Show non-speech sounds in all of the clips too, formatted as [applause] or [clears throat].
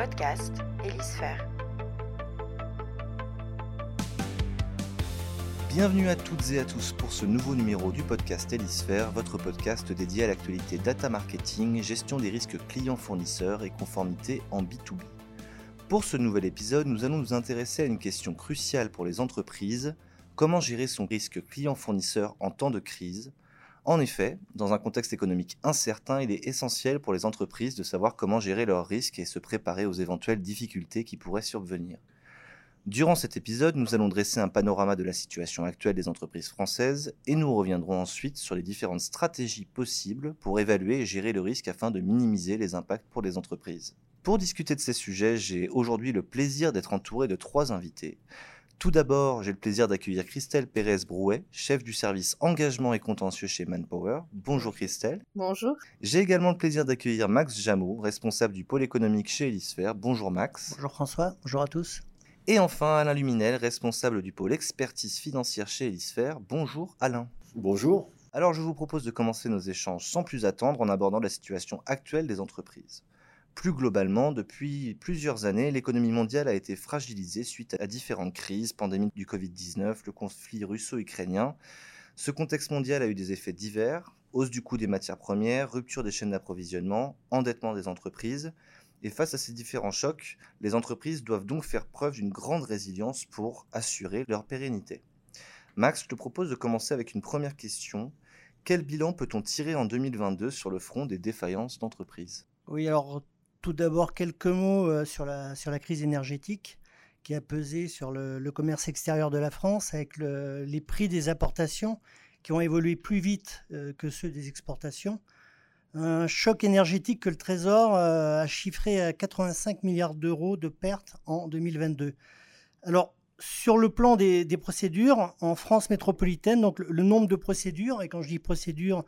podcast. Bienvenue à toutes et à tous pour ce nouveau numéro du podcast Hélisphère, votre podcast dédié à l'actualité data marketing, gestion des risques clients-fournisseurs et conformité en B2B. Pour ce nouvel épisode, nous allons nous intéresser à une question cruciale pour les entreprises, comment gérer son risque client-fournisseur en temps de crise? En effet, dans un contexte économique incertain, il est essentiel pour les entreprises de savoir comment gérer leurs risques et se préparer aux éventuelles difficultés qui pourraient survenir. Durant cet épisode, nous allons dresser un panorama de la situation actuelle des entreprises françaises et nous reviendrons ensuite sur les différentes stratégies possibles pour évaluer et gérer le risque afin de minimiser les impacts pour les entreprises. Pour discuter de ces sujets, j'ai aujourd'hui le plaisir d'être entouré de trois invités. Tout d'abord, j'ai le plaisir d'accueillir Christelle Pérez-Brouet, chef du service engagement et contentieux chez Manpower. Bonjour Christelle. Bonjour. J'ai également le plaisir d'accueillir Max Jameau, responsable du pôle économique chez Elisphère. Bonjour Max. Bonjour François, bonjour à tous. Et enfin Alain Luminel, responsable du pôle expertise financière chez Elisphère. Bonjour Alain. Bonjour. Alors je vous propose de commencer nos échanges sans plus attendre en abordant la situation actuelle des entreprises. Plus globalement, depuis plusieurs années, l'économie mondiale a été fragilisée suite à différentes crises, pandémie du Covid-19, le conflit russo-ukrainien. Ce contexte mondial a eu des effets divers, hausse du coût des matières premières, rupture des chaînes d'approvisionnement, endettement des entreprises. Et face à ces différents chocs, les entreprises doivent donc faire preuve d'une grande résilience pour assurer leur pérennité. Max, je te propose de commencer avec une première question. Quel bilan peut-on tirer en 2022 sur le front des défaillances d'entreprises? Tout d'abord, quelques mots euh, sur la, crise énergétique qui a pesé sur le, commerce extérieur de la France avec les prix des importations qui ont évolué plus vite euh, que ceux des exportations. Un choc énergétique que le Trésor euh, a chiffré à 85 milliards d'euros de pertes en 2022. Alors, sur le plan des, procédures, en France métropolitaine, donc le, nombre de procédures, et quand je dis procédures,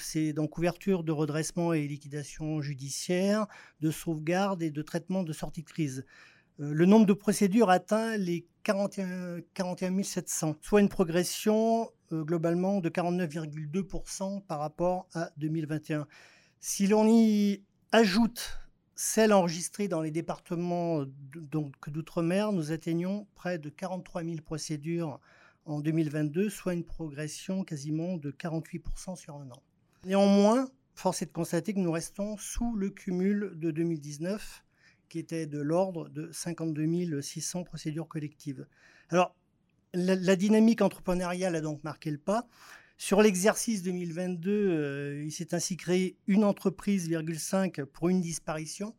c'est donc ouverture de redressement et liquidation judiciaire, de sauvegarde et de traitement de sortie de crise. Euh, le nombre de procédures atteint les 41, 41 700, soit une progression euh, globalement de 49,2% par rapport à 2021. Si l'on y ajoute celle enregistrée dans les départements d'outre-mer, nous atteignons près de 43 000 procédures en 2022, soit une progression quasiment de 48% sur un an. Néanmoins, force est de constater que nous restons sous le cumul de 2019, qui était de l'ordre de 52 600 procédures collectives. Alors, la, la, dynamique entrepreneuriale a donc marqué le pas. Sur l'exercice 2022, euh, il s'est ainsi créé une entreprise, 5 pour une disparition.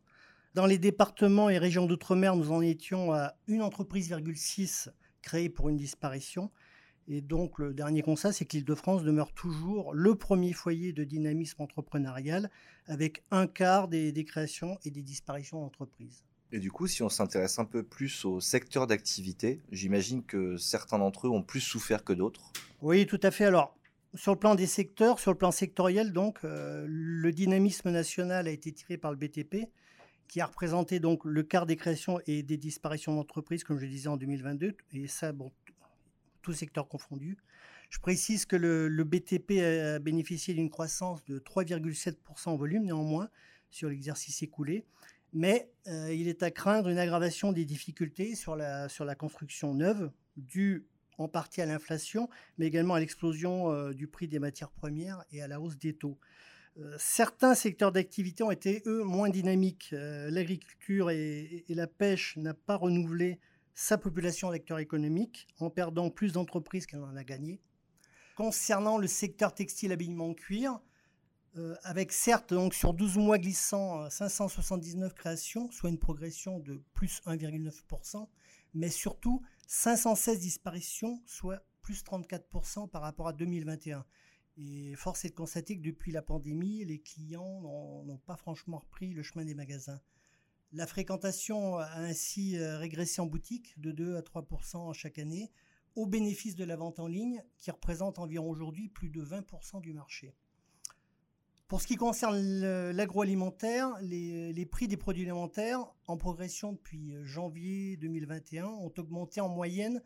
Dans les départements et régions d'outre-mer, nous en étions à une entreprise, 6 créée pour une disparition. Et donc, le dernier constat, c'est que l'Île-de-France demeure toujours le premier foyer de dynamisme entrepreneurial, avec un quart des, des créations et des disparitions d'entreprises. Et du coup, si on s'intéresse un peu plus au secteur d'activité, j'imagine que certains d'entre eux ont plus souffert que d'autres. Oui, tout à fait. Alors, sur le plan des secteurs, sur le plan sectoriel, donc, euh, le dynamisme national a été tiré par le BTP, qui a représenté donc le quart des créations et des disparitions d'entreprises, comme je disais en 2022, et ça, bon, tous secteurs confondus. Je précise que le, BTP a bénéficié d'une croissance de 3,7% en volume, néanmoins, sur l'exercice écoulé. Mais euh, il est à craindre une aggravation des difficultés sur la, sur la construction neuve, due en partie à l'inflation, mais également à l'explosion euh, du prix des matières premières et à la hausse des taux. Euh, certains secteurs d'activité ont été, eux, moins dynamiques. Euh, l'agriculture et, la pêche n'ont pas renouvelé sa population d'acteurs économiques en perdant plus d'entreprises qu'elle en a gagné. Concernant le secteur textile, habillement, cuir, avec certes donc sur 12 mois glissants 579 créations, soit une progression de plus 1,9%, mais surtout 516 disparitions, soit plus 34% par rapport à 2021. Et force est de constater que depuis la pandémie, les clients n'ont pas franchement repris le chemin des magasins. La fréquentation a ainsi euh, régressé en boutique de 2 à 3% chaque année, au bénéfice de la vente en ligne, qui représente environ aujourd'hui plus de 20% du marché. Pour ce qui concerne l'agroalimentaire, les, prix des produits alimentaires, en progression depuis euh, janvier 2021, ont augmenté en moyenne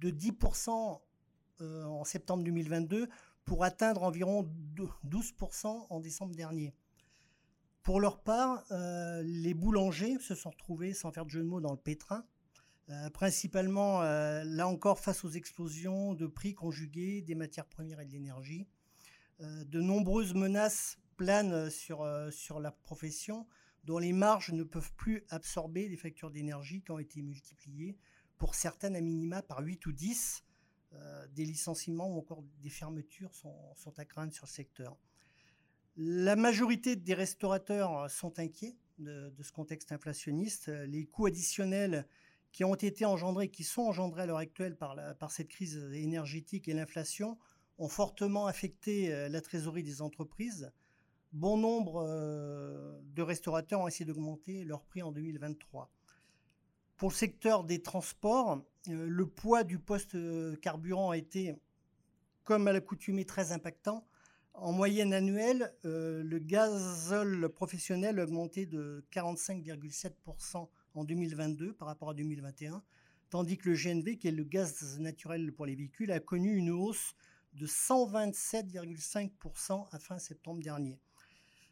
de 10% euh, en septembre 2022 pour atteindre environ 12% en décembre dernier. Pour leur part, les boulangers se sont retrouvés, sans faire de jeu de mots, dans le pétrin, principalement, là encore, face aux explosions de prix conjugués des matières premières et de l'énergie. De nombreuses menaces planent sur, sur la profession, dont les marges ne peuvent plus absorber les factures d'énergie qui ont été multipliées, pour certaines à minima par 8 ou 10. Euh, des licenciements ou encore des fermetures sont, à craindre sur le secteur. La majorité des restaurateurs sont inquiets de, ce contexte inflationniste. Les coûts additionnels qui ont été engendrés, qui sont engendrés à l'heure actuelle par, par cette crise énergétique et l'inflation, ont fortement affecté euh, la trésorerie des entreprises bon nombre euh, de restaurateurs ont essayé d'augmenter leur prix en 2023. Pour le secteur des transports, euh, le poids du poste carburant a été, comme à l'accoutumée, très impactant. En moyenne annuelle, le gazole professionnel a augmenté de 45,7% en 2022 par rapport à 2021, tandis que le GNV, qui est le gaz naturel pour les véhicules, a connu une hausse de 127,5% à fin septembre dernier.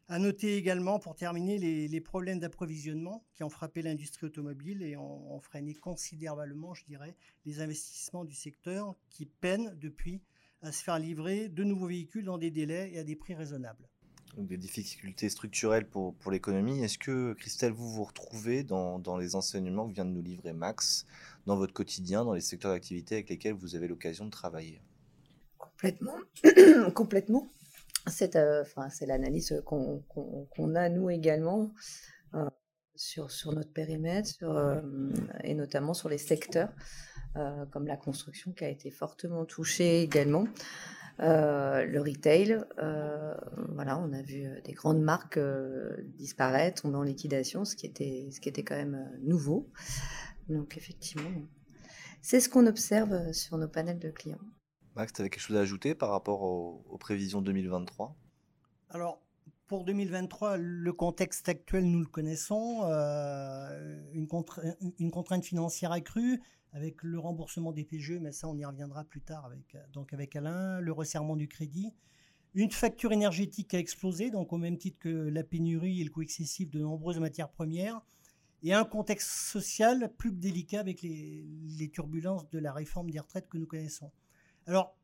À noter également, pour terminer, les, problèmes d'approvisionnement qui ont frappé l'industrie automobile et ont, freiné considérablement, je dirais, les investissements du secteur qui peinent depuis à se faire livrer de nouveaux véhicules dans des délais et à des prix raisonnables. Donc des difficultés structurelles pour, l'économie. Est-ce que, Christelle, vous vous retrouvez dans, les enseignements que vient de nous livrer Max, dans votre quotidien, dans les secteurs d'activité avec lesquels vous avez l'occasion de travailler? Complètement. [clears throat] Complètement. Euh, c'est l'analyse qu'on a, nous également, euh, sur, notre périmètre euh, et notamment sur les secteurs, comme la construction qui a été fortement touchée également. le retail, voilà, on a vu des grandes marques disparaître, tomber en liquidation, ce qui était, ce qui était quand même nouveau. Donc effectivement, c'est ce qu'on observe sur nos panels de clients. Max, tu avais quelque chose à ajouter par rapport aux, prévisions 2023 Alors, pour 2023, le contexte actuel, nous le connaissons. Euh, une, contrainte financière accrue avec le remboursement des PGE, mais ça, on y reviendra plus tard avec, donc avec Alain, le resserrement du crédit. Une facture énergétique a explosé, donc au même titre que la pénurie et le coût excessif de nombreuses matières premières. Et un contexte social plus délicat avec les turbulences de la réforme des retraites que nous connaissons. Alors,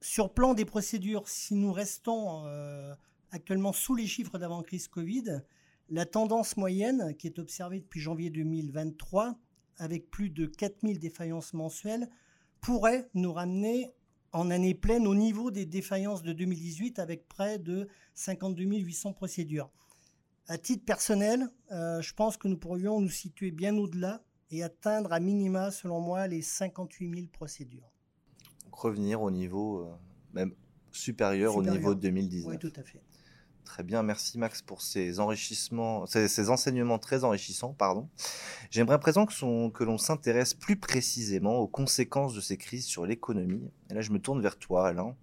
sur plan des procédures, si nous restons euh, actuellement sous les chiffres d'avant-crise Covid, la tendance moyenne qui est observée depuis janvier 2023, avec plus de 4000 défaillances mensuelles, pourrait nous ramener en année pleine au niveau des défaillances de 2018 avec près de 52 800 procédures. À titre personnel, euh, je pense que nous pourrions nous situer bien au-delà et atteindre à minima, selon moi, les 58 000 procédures revenir au niveau euh, même supérieur, au niveau de 2019. Oui, tout à fait. Très bien, merci Max pour ces enrichissements, ces, enseignements très enrichissants, pardon. J'aimerais présent que, que l'on s'intéresse plus précisément aux conséquences de ces crises sur l'économie. Et là, je me tourne vers toi, Alain.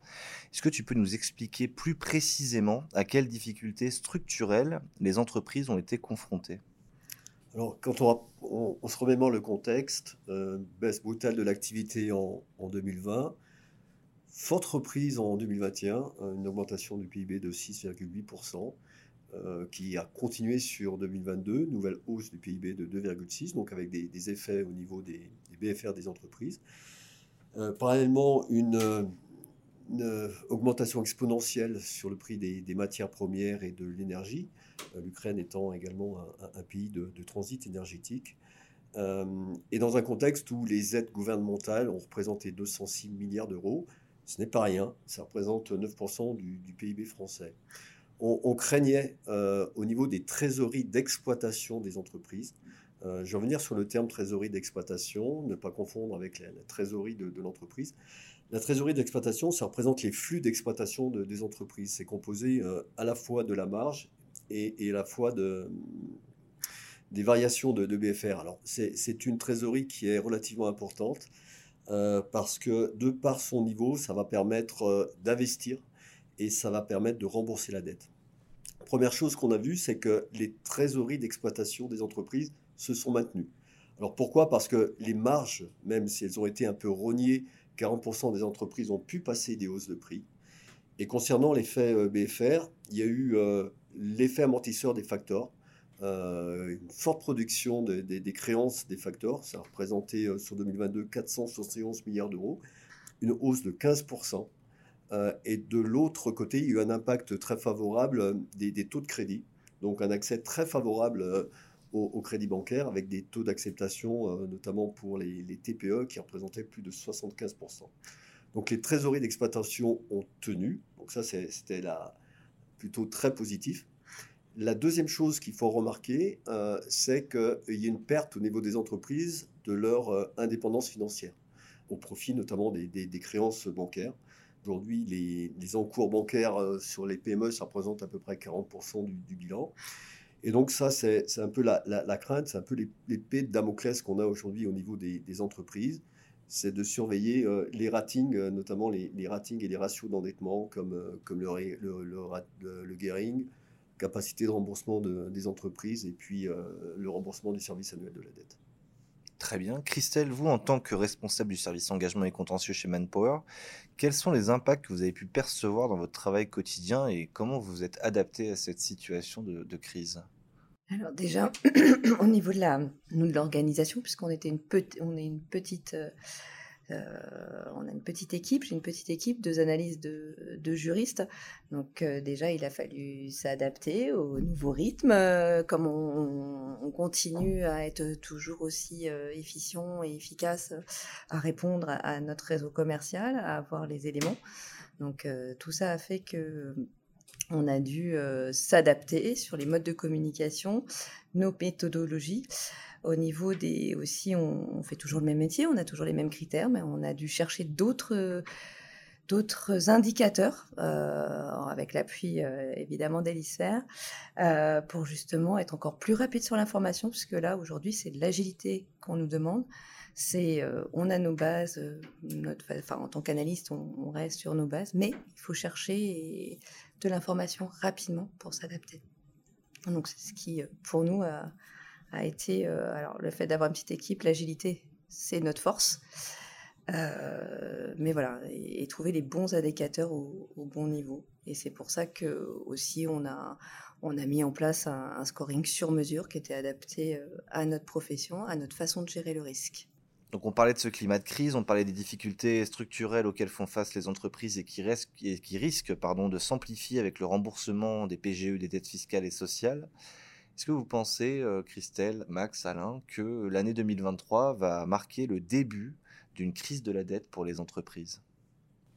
Est-ce que tu peux nous expliquer plus précisément à quelles difficultés structurelles les entreprises ont été confrontées? Alors, quand on, se remémore le contexte, euh, baisse brutale de l'activité en, 2020, forte reprise en 2021, une augmentation du PIB de 6,8%, euh, qui a continué sur 2022, nouvelle hausse du PIB de 2,6%, donc avec des, effets au niveau des, BFR des entreprises. Euh, parallèlement, une, augmentation exponentielle sur le prix des matières premières et de l'énergie, euh, l'Ukraine étant également un, pays de, transit énergétique. Euh, et dans un contexte où les aides gouvernementales ont représenté 206 milliards d'euros, ce n'est pas rien, ça représente 9% du, PIB français. On, craignait euh, au niveau des trésoreries d'exploitation des entreprises, je vais revenir sur le terme trésorerie d'exploitation, ne pas confondre avec la, trésorerie de, l'entreprise. La trésorerie d'exploitation, ça représente les flux d'exploitation des entreprises. C'est composé à la fois de la marge et, la fois de, des variations de, BFR. Alors, c'est une trésorerie qui est relativement importante euh, parce que de par son niveau, ça va permettre euh, d'investir et ça va permettre de rembourser la dette. Première chose qu'on a vue, c'est que les trésoreries d'exploitation des entreprises se sont maintenues. Alors pourquoi? Parce que les marges, même si elles ont été un peu rognées, 40% des entreprises ont pu passer des hausses de prix. Et concernant l'effet euh, BFR, il y a eu l'effet amortisseur des facteurs, euh, une forte production des créances des facteurs, ça a représenté sur 2022 471 milliards d'euros, une hausse de 15%. et de l'autre côté, il y a eu un impact très favorable des, taux de crédit, donc un accès très favorable au, crédit bancaire avec des taux d'acceptation, notamment pour les, les, TPE, qui représentaient plus de 75%. Donc les trésoreries d'exploitation ont tenu. Donc ça, c'était plutôt très positif. La deuxième chose qu'il faut remarquer, euh, c'est qu'il y a une perte au niveau des entreprises de leur euh, indépendance financière, au profit notamment des, créances bancaires. Aujourd'hui, les, encours bancaires euh, sur les PME, ça représente à peu près 40% du, bilan. Et donc ça, c'est un peu la, crainte, c'est un peu l'épée de Damoclès qu'on a aujourd'hui au niveau des, entreprises c'est de surveiller euh, les ratings, euh, notamment les, ratings et les ratios d'endettement, comme, euh, comme le, le, gearing, capacité de remboursement des entreprises et puis le remboursement du service annuel de la dette. Très bien. Christelle, vous, en tant que responsable du service engagement et contentieux chez Manpower, quels sont les impacts que vous avez pu percevoir dans votre travail quotidien et comment vous vous êtes adapté à cette situation de crise? Alors déjà, [clears throat] au niveau de la, nous de l'organisation, puisqu'on était une on est une petite, euh, euh, on a une petite équipe, j'ai une petite équipe, deux analystes de, de juristes. Donc euh, déjà, il a fallu s'adapter au nouveau rythme. comme on, on, continue à être toujours aussi efficient et efficace à répondre à, notre réseau commercial, à avoir les éléments. Donc tout ça a fait que on a dû euh, s'adapter sur les modes de communication, nos méthodologies. Au niveau des aussi, on, fait toujours le même métier, on a toujours les mêmes critères, mais on a dû chercher d'autres d'autres indicateurs euh, avec l'appui euh, évidemment d'Elisphère pour justement être encore plus rapide sur l'information, puisque là aujourd'hui c'est de l'agilité qu'on nous demande. C'est on a nos bases, enfin, en tant qu'analyste on, reste sur nos bases, mais il faut chercher de l'information rapidement pour s'adapter. Donc c'est ce qui, euh, pour nous, a, été, euh, alors le fait d'avoir une petite équipe, l'agilité, c'est notre force. Euh, mais voilà, et, trouver les bons indicateurs au, bon niveau. Et c'est pour ça que aussi on a, on a mis en place un scoring sur mesure qui était adapté à notre profession, à notre façon de gérer le risque. Donc on parlait de ce climat de crise, on parlait des difficultés structurelles auxquelles font face les entreprises et qui, risquent de s'amplifier avec le remboursement des PGE, des dettes fiscales et sociales. Est-ce que vous pensez, euh, Christelle, Max, Alain, que l'année 2023 va marquer le début d'une crise de la dette pour les entreprises?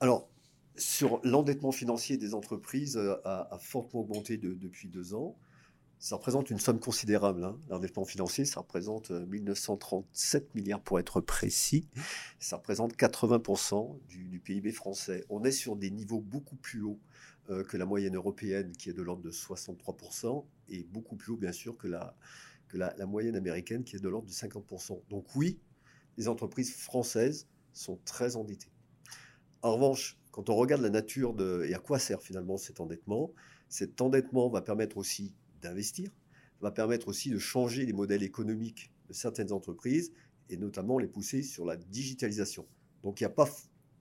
Alors, sur l'endettement financier des entreprises euh, a, fortement augmenté depuis deux ans. Ça représente une somme considérable. Hein. L'endettement financier, ça représente 1937 euh, milliards pour être précis. Ça représente 80% du, PIB français. On est sur des niveaux beaucoup plus hauts euh, que la moyenne européenne, qui est de l'ordre de 63%, et beaucoup plus haut, bien sûr, que la, la, moyenne américaine, qui est de l'ordre de 50%. Donc oui, les entreprises françaises sont très endettées. En revanche, quand on regarde la nature de, et à quoi sert finalement cet endettement, cet endettement va permettre aussi d'investir, va permettre aussi de changer les modèles économiques de certaines entreprises et notamment les pousser sur la digitalisation. Donc il n'y a pas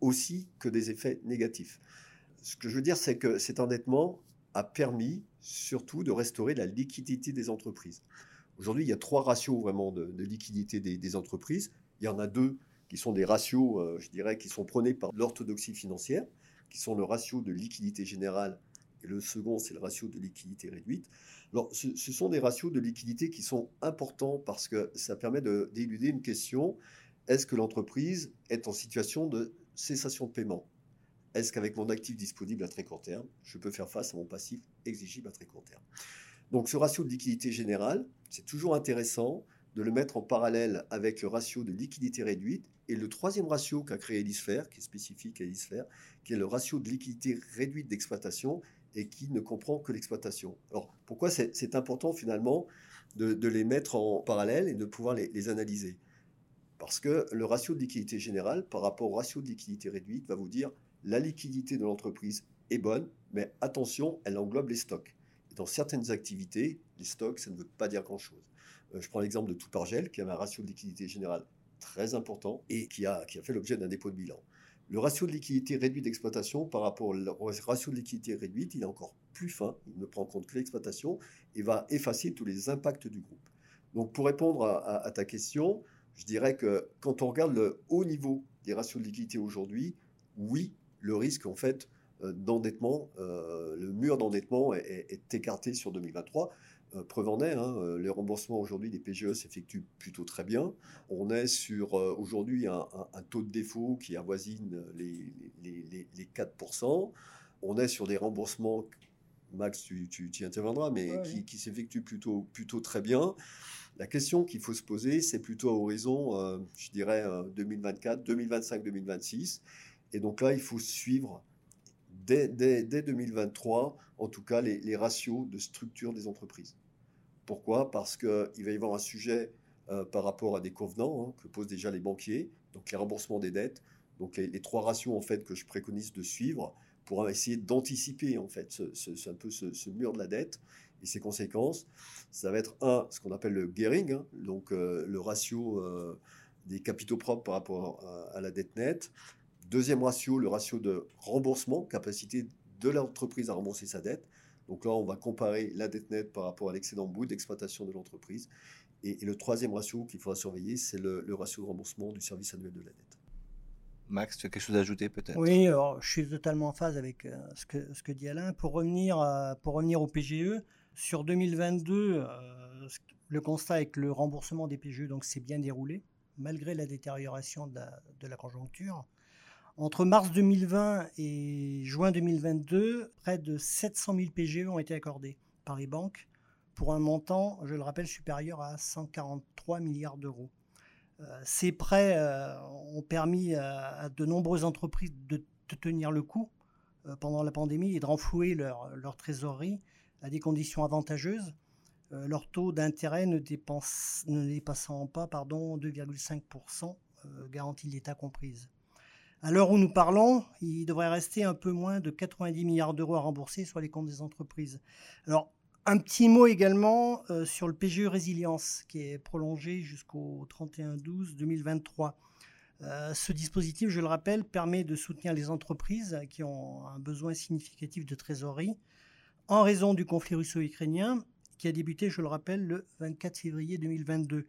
aussi que des effets négatifs. Ce que je veux dire, c'est que cet endettement a permis surtout de restaurer la liquidité des entreprises. Aujourd'hui, il y a trois ratios vraiment de, liquidité des, entreprises. Il y en a deux qui sont des ratios, euh, je dirais, qui sont prônés par l'orthodoxie financière, qui sont le ratio de liquidité générale et le second, c'est le ratio de liquidité réduite. Alors, ce, sont des ratios de liquidité qui sont importants parce que ça permet d'éluder une question. Est-ce que l'entreprise est en situation de cessation de paiement? Est-ce qu'avec mon actif disponible à très court terme, je peux faire face à mon passif exigible à très court terme? Donc, ce ratio de liquidité générale, c'est toujours intéressant de le mettre en parallèle avec le ratio de liquidité réduite et le troisième ratio qu'a créé Elisphère, qui est spécifique à Elisphère, qui est le ratio de liquidité réduite d'exploitation et qui ne comprend que l'exploitation. Alors pourquoi c'est important finalement de, les mettre en parallèle et de pouvoir les, analyser? Parce que le ratio de liquidité générale par rapport au ratio de liquidité réduite va vous dire la liquidité de l'entreprise est bonne, mais attention, elle englobe les stocks. Dans certaines activités, les stocks, ça ne veut pas dire grand-chose. Euh, je prends l'exemple de Toutargel, qui a un ratio de liquidité générale très important et qui a fait l'objet d'un dépôt de bilan. Le ratio de liquidité réduit d'exploitation par rapport au ratio de liquidité réduite, il est encore plus fin, il ne prend compte que l'exploitation et va effacer tous les impacts du groupe. Donc pour répondre à, ta question, je dirais que quand on regarde le haut niveau des ratios de liquidité aujourd'hui, oui, le risque en fait euh, d'endettement, euh, le mur d'endettement est, écarté sur 2023. Euh, preuve en est, hein, les remboursements aujourd'hui des PGE s'effectuent plutôt très bien. On est sur aujourd'hui un, taux de défaut qui avoisine les, les, 4%. On est sur des remboursements, Max, tu, tu, y interviendras, mais qui, qui s'effectuent plutôt, plutôt très bien. La question qu'il faut se poser, c'est plutôt à horizon, euh, je dirais, 2024, 2025, 2026. Et donc là, il faut suivre dès, 2023, en tout cas, les, ratios de structure des entreprises. Pourquoi? Parce qu'il va y avoir un sujet euh, par rapport à des convenants hein, que posent déjà les banquiers, donc les remboursements des dettes. Donc les, trois ratios en fait que je préconise de suivre pour essayer d'anticiper en fait ce, un peu ce, mur de la dette et ses conséquences. Ça va être un, ce qu'on appelle le gearing, hein, donc euh, le ratio euh, des capitaux propres par rapport à, la dette nette. Deuxième ratio, le ratio de remboursement, capacité de l'entreprise à rembourser sa dette. Donc là, on va comparer la dette nette par rapport à l'excédent bout d'exploitation de l'entreprise. Et, le troisième ratio qu'il faudra surveiller, c'est le, le ratio de remboursement du service annuel de la dette. Max, tu as quelque chose à ajouter peut-être? Oui, alors, je suis totalement en phase avec euh, ce, que, ce que dit Alain. Pour revenir, pour revenir au PGE, sur 2022, euh, le constat est que le remboursement des PGE donc s'est bien déroulé, malgré la détérioration de la, conjoncture. Entre mars 2020 et juin 2022, près de 700 000 PGE ont été accordés par les banques pour un montant, je le rappelle, supérieur à 143 milliards d'euros. Euh, ces prêts euh, ont permis à, de nombreuses entreprises de, tenir le coup pendant la pandémie et de renflouer leur, trésorerie à des conditions avantageuses, euh, leur taux d'intérêt ne, dépassant pas 2,5% euh, garantie de l'État comprise. À l'heure où nous parlons, il devrait rester un peu moins de 90 milliards d'euros à rembourser sur les comptes des entreprises. Alors, un petit mot également euh, sur le PGE Résilience, qui est prolongé jusqu'au 31-12-2023. ce dispositif, je le rappelle, permet de soutenir les entreprises qui ont un besoin significatif de trésorerie en raison du conflit russo-ukrainien qui a débuté, je le rappelle, le 24 février 2022.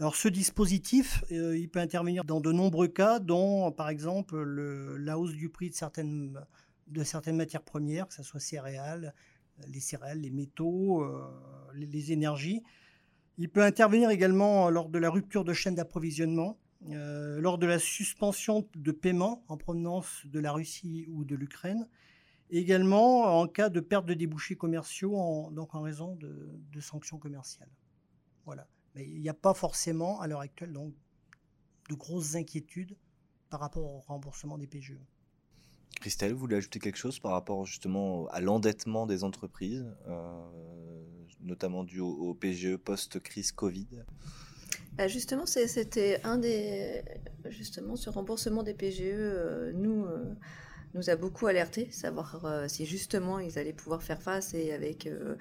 Alors ce dispositif, euh, il peut intervenir dans de nombreux cas, dont par exemple la hausse du prix de certaines, de matières premières, que ce soit céréales, les céréales, les métaux, euh, les, énergies. Il peut intervenir également lors de la rupture de chaîne d'approvisionnement, euh, lors de la suspension de paiement en provenance de la Russie ou de l'Ukraine, également en cas de perte de débouchés commerciaux, en, donc en raison de, sanctions commerciales. Voilà. Mais il n'y a pas forcément, à l'heure actuelle, donc, de grosses inquiétudes par rapport au remboursement des PGE. Christelle, vous voulez ajouter quelque chose par rapport justement à l'endettement des entreprises, euh, notamment dû au, PGE post-crise Covid? Bah, Justement, c'était un des. Justement, ce remboursement des PGE, euh, nous. Euh, nous a beaucoup alerté, savoir euh, si justement ils allaient pouvoir faire face et avec euh,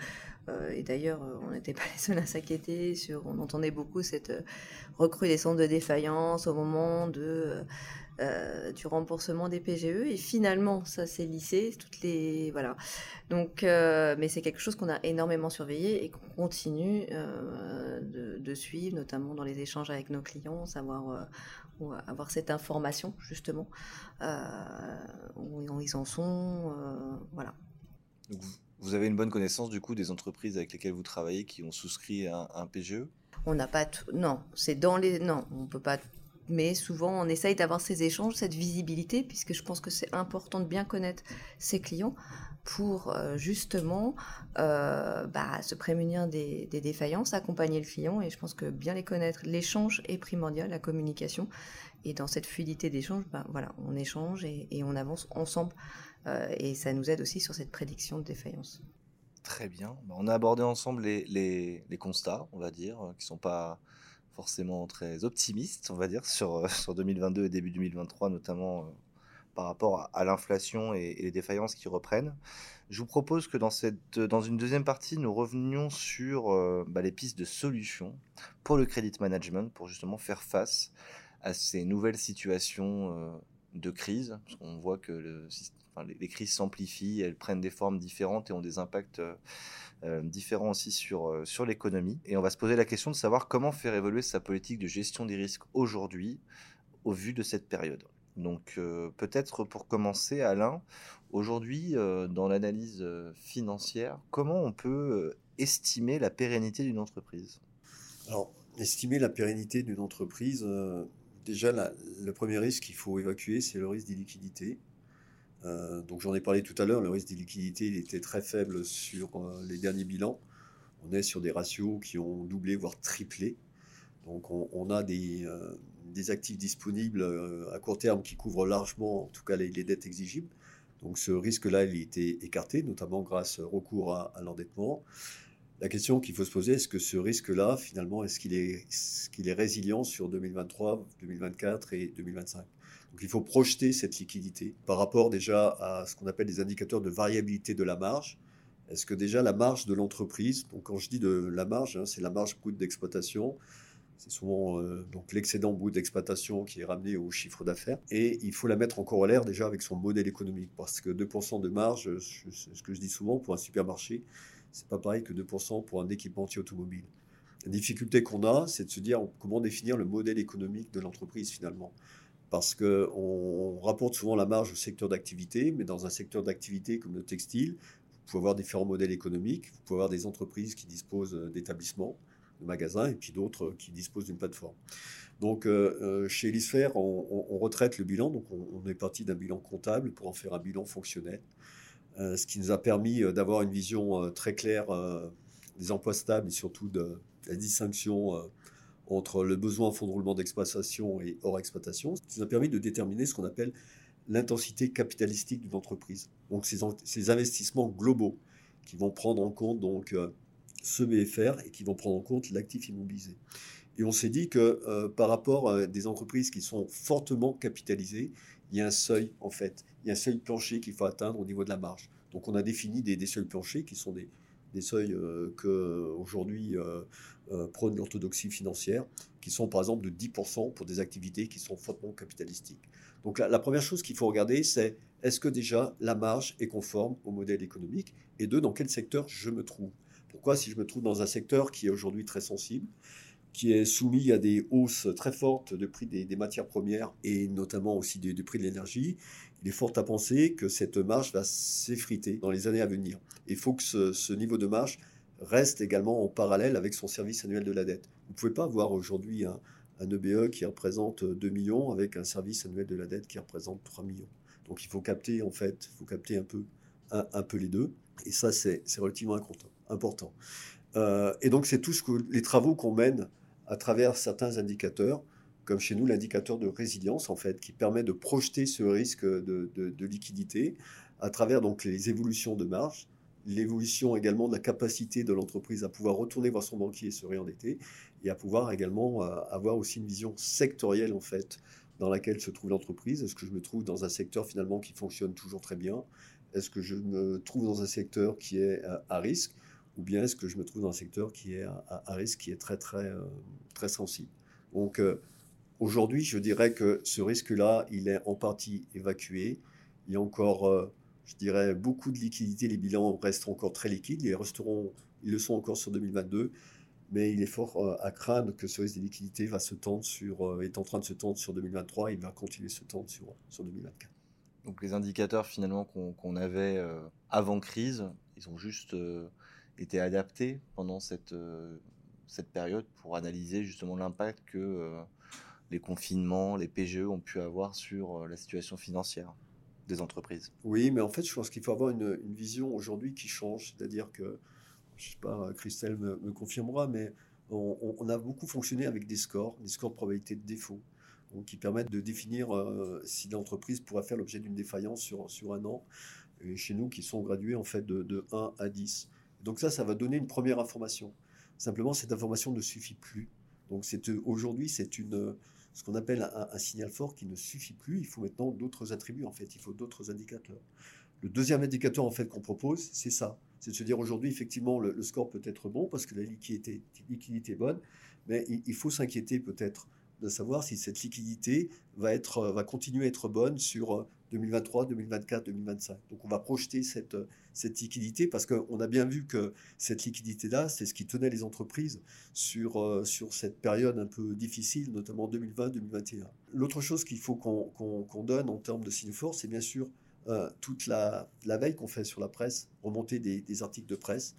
euh, et d'ailleurs on n'était [laughs] pas les seuls à s'inquiéter sur on entendait beaucoup cette recrudescence de défaillance au moment de du remboursement des PGE et finalement ça s'est lissé toutes les voilà. Donc mais c'est quelque chose qu'on a énormément surveillé et qu'on continue de, de, suivre notamment dans les échanges avec nos clients savoir avoir cette information justement euh, où ils en sont, euh, voilà. vous avez une bonne connaissance du coup des entreprises avec lesquelles vous travaillez qui ont souscrit un, un PGE On n'a pas tout, non, c'est dans les, non, on peut pas mais souvent on essaye d'avoir ces échanges, cette visibilité, puisque je pense que c'est important de bien connaître ses clients pour euh, justement euh, bah, se prémunir des, défaillances, accompagner le client. Et je pense que bien les connaître, l'échange est primordial, la communication. Et dans cette fluidité d'échange, bah, voilà, on échange et, on avance ensemble. Euh, et ça nous aide aussi sur cette prédiction de défaillance. Très bien. Bah, on a abordé ensemble les, constats, on va dire, qui ne sont pas forcément très optimistes, on va dire, sur, [laughs] sur 2022 et début 2023, notamment par rapport à, l'inflation et, les défaillances qui reprennent. Je vous propose que dans, cette, dans une deuxième partie, nous revenions sur euh, bah, les pistes de solutions pour le credit management, pour justement faire face à ces nouvelles situations, euh, de crise. Parce qu'on voit que le, les, crises s'amplifient, elles prennent des formes différentes et ont des impacts différents aussi sur, sur l'économie. Et on va se poser la question de savoir comment faire évoluer sa politique de gestion des risques aujourd'hui au vu de cette période. Donc peut-être pour commencer, Alain, aujourd'hui, dans l'analyse financière, comment on peut estimer la pérennité d'une entreprise? Alors, estimer la pérennité d'une entreprise, déjà, le premier risque qu'il faut évacuer, c'est le risque d'illiquidité. Euh, donc j'en ai parlé tout à l'heure, le risque d'illiquidité il était très faible sur les derniers bilans. On est sur des ratios qui ont doublé, voire triplé. Donc on, a des, des, actifs disponibles à court terme qui couvrent largement, en tout cas, les, dettes exigibles. Donc ce risque-là, il a été écarté, notamment grâce au recours à, l'endettement. La question qu'il faut se poser, est-ce que ce risque-là, finalement, est-ce qu'il est, est, est, résilient sur 2023, 2024 et 2025 Donc il faut projeter cette liquidité par rapport déjà à ce qu'on appelle des indicateurs de variabilité de la marge. Est-ce que déjà la marge de l'entreprise, donc quand je dis de la marge, hein, c'est la marge brute d'exploitation, c'est souvent euh, donc l'excédent bout d'exploitation qui est ramené au chiffre d'affaires. Et il faut la mettre en corollaire déjà avec son modèle économique. Parce que 2% de marge, c'est ce que je dis souvent, pour un supermarché, c'est pas pareil que 2% pour un équipementier automobile. La difficulté qu'on a, c'est de se dire comment définir le modèle économique de l'entreprise finalement. Parce qu'on on rapporte souvent la marge au secteur d'activité, mais dans un secteur d'activité comme le textile, vous pouvez avoir différents modèles économiques. Vous pouvez avoir des entreprises qui disposent d'établissements, de magasins et puis d'autres qui disposent d'une plateforme. Donc euh, euh, chez Elisfer, on, retraite le bilan, donc on, est parti d'un bilan comptable pour en faire un bilan fonctionnel, euh, ce qui nous a permis d'avoir une vision très claire des emplois stables et surtout de, la distinction entre le besoin en fonds de roulement d'exploitation et hors exploitation, ce qui nous a permis de déterminer ce qu'on appelle l'intensité capitalistique d'une entreprise. Donc ces, ces, investissements globaux qui vont prendre en compte donc ce BFR et qui vont prendre en compte l'actif immobilisé. Et on s'est dit que euh, par rapport à des entreprises qui sont fortement capitalisées, il y a un seuil, en fait, il y a un seuil plancher qu'il faut atteindre au niveau de la marge. Donc on a défini des, seuils planchers qui sont des, seuils euh, que euh, euh, prône l'orthodoxie financière, qui sont par exemple de 10% pour des activités qui sont fortement capitalistiques. Donc la première chose qu'il faut regarder, c'est est-ce que déjà la marge est conforme au modèle économique et deux, dans quel secteur je me trouve? Pourquoi si je me trouve dans un secteur qui est aujourd'hui très sensible, qui est soumis à des hausses très fortes de prix des, matières premières et notamment aussi du, prix de l'énergie, il est fort à penser que cette marge va s'effriter dans les années à venir. Il faut que ce, niveau de marge reste également en parallèle avec son service annuel de la dette. Vous ne pouvez pas avoir aujourd'hui un, EBE e qui représente 2 millions avec un service annuel de la dette qui représente 3 millions. Donc il faut capter en fait, il faut capter un peu, un peu les deux. Et ça, c'est relativement important. Euh, et donc, c'est que les travaux qu'on mène à travers certains indicateurs, comme chez nous l'indicateur de résilience, en fait, qui permet de projeter ce risque de, de, liquidité à travers donc les évolutions de marge, l'évolution également de la capacité de l'entreprise à pouvoir retourner voir son banquier et se réendetter, et à pouvoir également euh, avoir aussi une vision sectorielle, en fait, dans laquelle se trouve l'entreprise. Est-ce que je me trouve dans un secteur finalement qui fonctionne toujours très bien Est-ce que je me trouve dans un secteur qui est à risque ou bien est-ce que je me trouve dans un secteur qui est à, risque, qui est très, très, euh, très sensible. Donc, euh, aujourd'hui, je dirais que ce risque-là, il est en partie évacué. Il y a encore, euh, je dirais, beaucoup de liquidités. Les bilans restent encore très liquides. Ils, le sont encore sur 2022. Mais il est fort à craindre que ce risque de liquidité va se tendre sur, est en train de se tendre sur 2023 et il va continuer de se tendre sur 2024. Donc les indicateurs finalement qu'on avait avant crise, ils ont juste été adapté pendant cette, euh, cette période pour analyser justement l'impact que euh, les confinements, les PGE ont pu avoir sur euh, la situation financière des entreprises. Oui, mais en fait, je pense qu'il faut avoir une, vision aujourd'hui qui change. C'est-à-dire que, je ne sais pas, Christelle me, me confirmera, mais on, a beaucoup fonctionné avec des scores, des scores de probabilité de défaut, qui permettent de définir si l'entreprise pourra faire l'objet d'une défaillance sur, sur un an. Chez nous, qui sont gradués en fait de, de 1 à 10. Donc ça, ça va donner une première information. Simplement, cette information ne suffit plus. Donc aujourd'hui, c'est une ce qu'on appelle un, signal fort qui ne suffit plus. Il faut maintenant d'autres attributs en fait. Il faut d'autres indicateurs. Le deuxième indicateur en fait qu'on propose, c'est ça. C'est de se dire aujourd'hui, effectivement, le, score peut être bon parce que la liquidité est bonne, mais il, faut s'inquiéter peut-être de savoir si cette liquidité va, être, va continuer à être bonne sur 2023, 2024, 2025. Donc on va projeter cette, cette liquidité parce qu'on a bien vu que cette liquidité-là, c'est ce qui tenait les entreprises sur, euh, sur cette période un peu difficile, notamment 2020-2021. L'autre chose qu'il faut qu'on donne en termes de signe fort, c'est bien sûr euh, toute la, la veille qu'on fait sur la presse, remonter des articles de presse.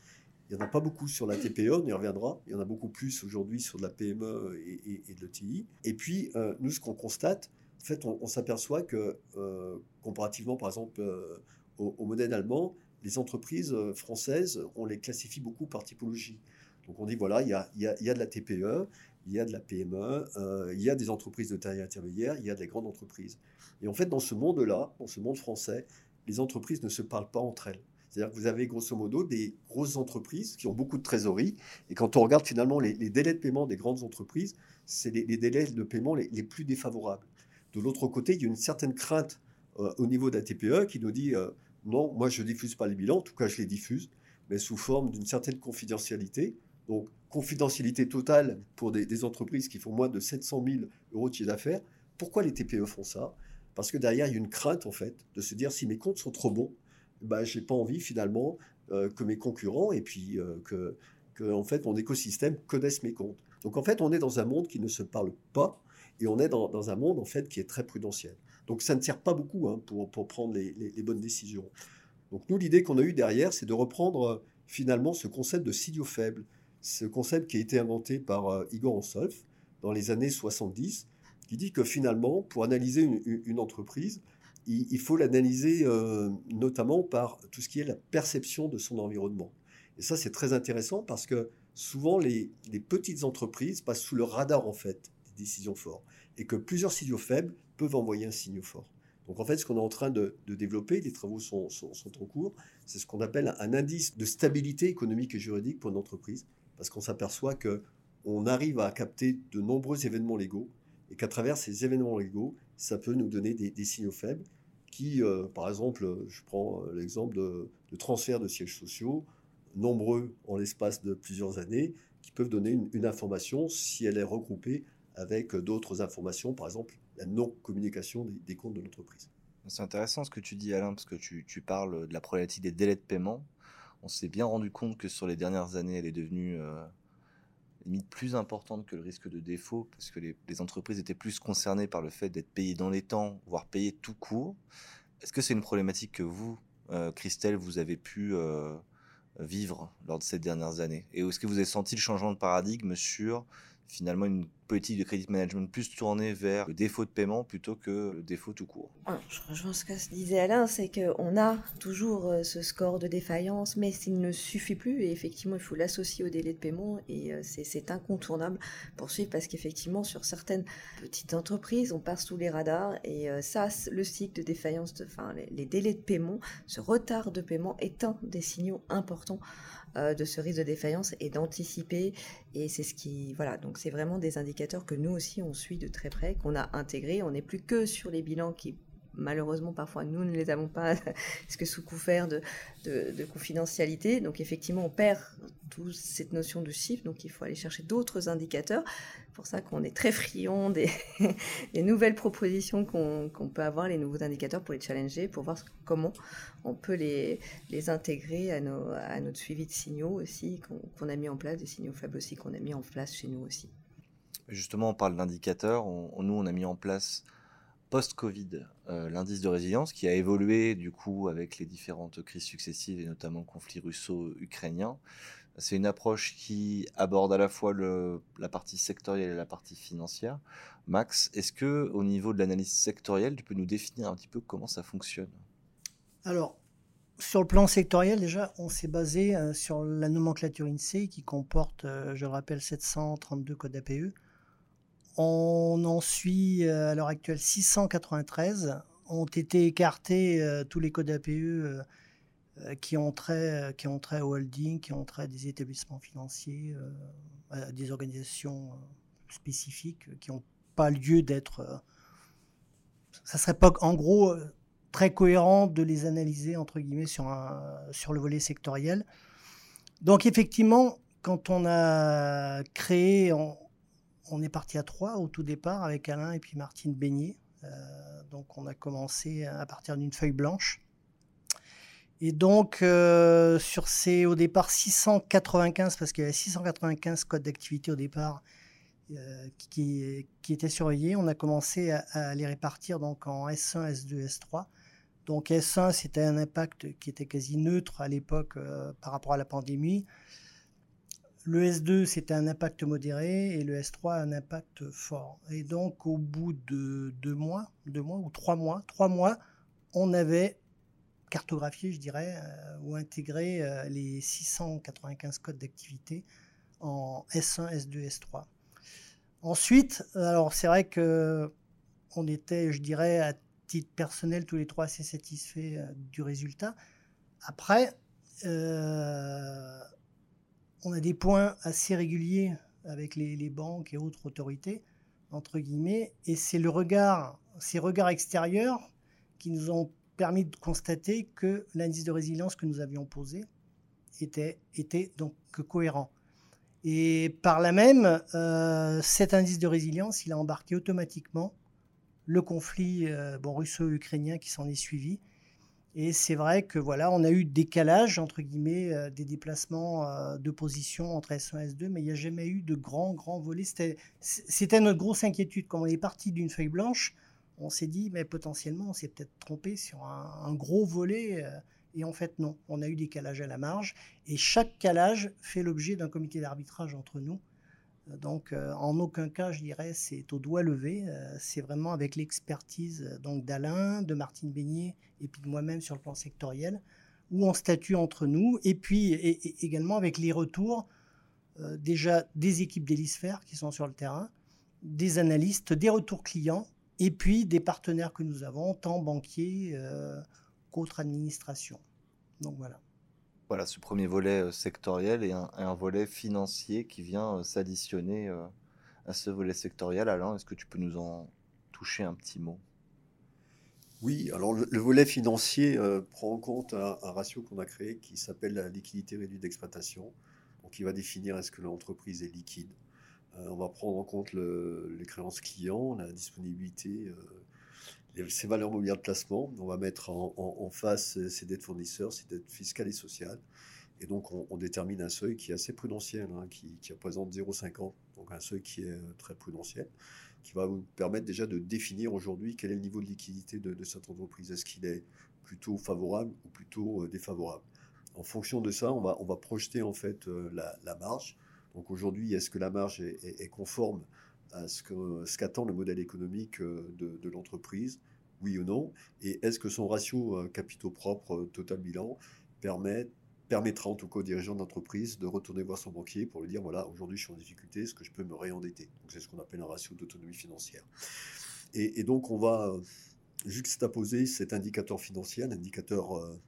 Il n'y en a pas beaucoup sur la TPE, on y reviendra. Il y en a beaucoup plus aujourd'hui sur de la PME et, et, de l'ETI. Et puis, euh, nous, ce qu'on constate, en fait, on, s'aperçoit que, euh, comparativement, par exemple, euh, au, modèle allemand, les entreprises françaises, on les classifie beaucoup par typologie. Donc on dit, voilà, il y a, y a, de la TPE, il y a de la PME, il y a des entreprises de taille intermédiaire, il y a des grandes entreprises. Et en fait, dans ce monde-là, dans ce monde français, les entreprises ne se parlent pas entre elles. C'est-à-dire que vous avez grosso modo des grosses entreprises qui ont beaucoup de trésorerie. Et quand on regarde finalement les, délais de paiement des grandes entreprises, c'est les, délais de paiement les plus défavorables. De l'autre côté, il y a une certaine crainte euh, au niveau de la TPE qui nous dit euh, non, moi je ne diffuse pas les bilans, en tout cas je les diffuse, mais sous forme d'une certaine confidentialité. Donc confidentialité totale pour des, entreprises qui font moins de 700 000 euros de chiffre d'affaires. Pourquoi les TPE font ça? Parce que derrière, il y a une crainte en fait de se dire si mes comptes sont trop bons, bah, je n'ai pas envie finalement euh, que mes concurrents et puis que, que en fait mon écosystème connaisse mes comptes. Donc en fait, on est dans un monde qui ne se parle pas et on est dans, un monde en fait qui est très prudentiel. Donc ça ne sert pas beaucoup hein, pour, prendre les, bonnes décisions. Donc nous, l'idée qu'on a eue derrière, c'est de reprendre euh, finalement ce concept de signaux faibles, ce concept qui a été inventé par euh, Igor Ansolf dans les années 70, qui dit que finalement, pour analyser une, entreprise, il, faut l'analyser euh, notamment par tout ce qui est la perception de son environnement. Et ça, c'est très intéressant parce que souvent, les, petites entreprises passent sous le radar en fait décisions fortes, et que plusieurs signaux faibles peuvent envoyer un signal fort. Donc en fait, ce qu'on est en train de, développer, les travaux sont, sont, en cours, c'est ce qu'on appelle un indice de stabilité économique et juridique pour une entreprise, parce qu'on s'aperçoit que on arrive à capter de nombreux événements légaux, et qu'à travers ces événements légaux, ça peut nous donner des, signaux faibles qui, euh, par exemple, je prends euh, l'exemple de, de transfert de sièges sociaux, nombreux en l'espace de plusieurs années, qui peuvent donner une, information si elle est regroupée avec d'autres informations, par exemple la non-communication des, comptes de l'entreprise. C'est intéressant ce que tu dis Alain, parce que tu, parles de la problématique des délais de paiement. On s'est bien rendu compte que sur les dernières années, elle est devenue euh, limite plus importante que le risque de défaut, parce que les, entreprises étaient plus concernées par le fait d'être payées dans les temps, voire payées tout court. Est-ce que c'est une problématique que vous, euh, Christelle, vous avez pu euh, vivre lors de ces dernières années? Et est-ce que vous avez senti le changement de paradigme sur finalement une politique de crédit management plus tournée vers le défaut de paiement plutôt que le défaut tout court. Ah, je rejoins ce que disait Alain, c'est qu'on a toujours euh, ce score de défaillance, mais s'il ne suffit plus, et effectivement, il faut l'associer au délai de paiement, et euh, c'est incontournable pour suivre, parce qu'effectivement, sur certaines petites entreprises, on passe sous les radars, et euh, ça, le cycle de défaillance, enfin, les délais de paiement, ce retard de paiement est un des signaux importants euh, de ce risque de défaillance et d'anticiper. Et c'est ce qui, voilà, donc c'est vraiment des indicateurs que nous aussi on suit de très près, qu'on a intégrés. On n'est plus que sur les bilans qui malheureusement parfois nous ne les avons pas [laughs] parce que sous couvert de, de, confidentialité. Donc effectivement on perd toute cette notion de chiffre. Donc il faut aller chercher d'autres indicateurs. Pour ça qu'on est très friand [laughs] des, nouvelles propositions qu'on peut avoir les nouveaux indicateurs pour les challenger pour voir comment on peut les, les intégrer à, nos, à notre suivi de signaux aussi qu'on a mis en place des signaux faibles aussi qu'on a mis en place chez nous aussi. Justement on parle d'indicateurs. Nous on a mis en place post-Covid, euh, l'indice de résilience qui a évolué du coup avec les différentes crises successives et notamment le conflit russo-ukrainien. C'est une approche qui aborde à la fois la partie sectorielle et la partie financière. Max, est-ce que au niveau de l'analyse sectorielle, tu peux nous définir un petit peu comment ça fonctionne? Alors, sur le plan sectoriel, déjà, on s'est basé euh, sur la nomenclature INSEE qui comporte, euh, je le rappelle, 732 codes APE on en suit euh, à l'heure actuelle 693. Ont été écartés euh, tous les codes APE euh, qui entraient, qui entraient au holding, qui entraient à des établissements financiers, à des organisations spécifiques qui n'ont pas lieu d'être. ça serait pas, en gros, très cohérent de les analyser sur, le volet sectoriel. Donc effectivement, quand on a créé, est parti à trois au tout départ avec Alain et puis Martine Beignet. donc on a commencé à partir d'une feuille blanche. Et donc, sur ces, au départ, 695, parce qu'il y avait 695 codes d'activité au départ qui, qui, étaient surveillés, on a commencé à, les répartir donc en S1, S2, S3. Donc S1, c'était un impact qui était quasi neutre à l'époque euh, par rapport à la pandémie. Le S2, c'était un impact modéré et le S3, un impact fort. Et donc, au bout de deux mois, deux mois ou trois mois, trois mois, on avait cartographié, je dirais, euh, ou intégré euh, les 695 codes d'activité en S1, S2, S3. Ensuite, alors c'est vrai que on était, je dirais, à titre personnel, tous les trois assez satisfaits euh, du résultat. Après, euh, on a des points assez réguliers avec les, banques et autres autorités, entre guillemets, et c'est le regard, ces regards extérieurs qui nous ont permis de constater que l'indice de résilience que nous avions posé était, donc cohérent. Et par là même, euh, cet indice de résilience, il a embarqué automatiquement le conflit euh, russo-ukrainien qui s'en est suivi. Et c'est vrai que voilà, on a eu décalage entre guillemets euh, des déplacements euh, de position entre S1 et S2, mais il n'y a jamais eu de grands grands volets. C'était notre grosse inquiétude quand on est parti d'une feuille blanche. On s'est dit, mais potentiellement, on s'est peut-être trompé sur un, gros volet. et en fait, non, on a eu des calages à la marge. Et chaque calage fait l'objet d'un comité d'arbitrage entre nous donc, euh, en aucun cas, je dirais, c'est au doigt levé. Euh, c'est vraiment avec l'expertise euh, donc d'Alain, de Martine Beignet et puis de moi-même sur le plan sectoriel, où on statue entre nous, et puis également avec les retours déjà des équipes d'Hélisphère qui sont sur le terrain, des analystes, des retours clients, et puis des partenaires que nous avons, tant banquiers qu'autres administrations. Donc voilà voilà, ce premier volet euh, sectoriel et un, volet financier qui vient euh, s'additionner euh, à ce volet sectoriel. Alain, est-ce que tu peux nous en toucher un petit mot? Oui, alors le, volet financier prend en compte un, ratio qu'on a créé qui s'appelle la liquidité réduite d'exploitation. Donc il va définir est-ce que l'entreprise est liquide. on va prendre en compte les créances clients, la disponibilité ces valeurs mobilières de placement. On va mettre en, face ces dettes fournisseurs, ces dettes fiscales et sociales. Et donc, on, détermine un seuil qui est assez prudentiel, hein, qui, représente 0,50, donc un seuil qui est euh, très prudentiel, qui va vous permettre déjà de définir aujourd'hui quel est le niveau de liquidité de, cette entreprise. Est-ce qu'il est plutôt favorable ou plutôt euh, défavorable? En fonction de ça, on va, on va projeter en fait euh, la, marge. Donc aujourd'hui, est-ce que la marge est, conforme à ce qu'attend le modèle économique de l'entreprise? Oui ou non Et est-ce que son ratio euh, capitaux propres euh, total bilan permet, permettra en tout cas au dirigeant d'entreprise de retourner voir son banquier pour lui dire voilà, aujourd'hui je suis en difficulté, est-ce que je peux me réendetter? C'est ce qu'on appelle un ratio d'autonomie financière. Et, donc on va euh, juxtaposer cet indicateur financier, un indicateur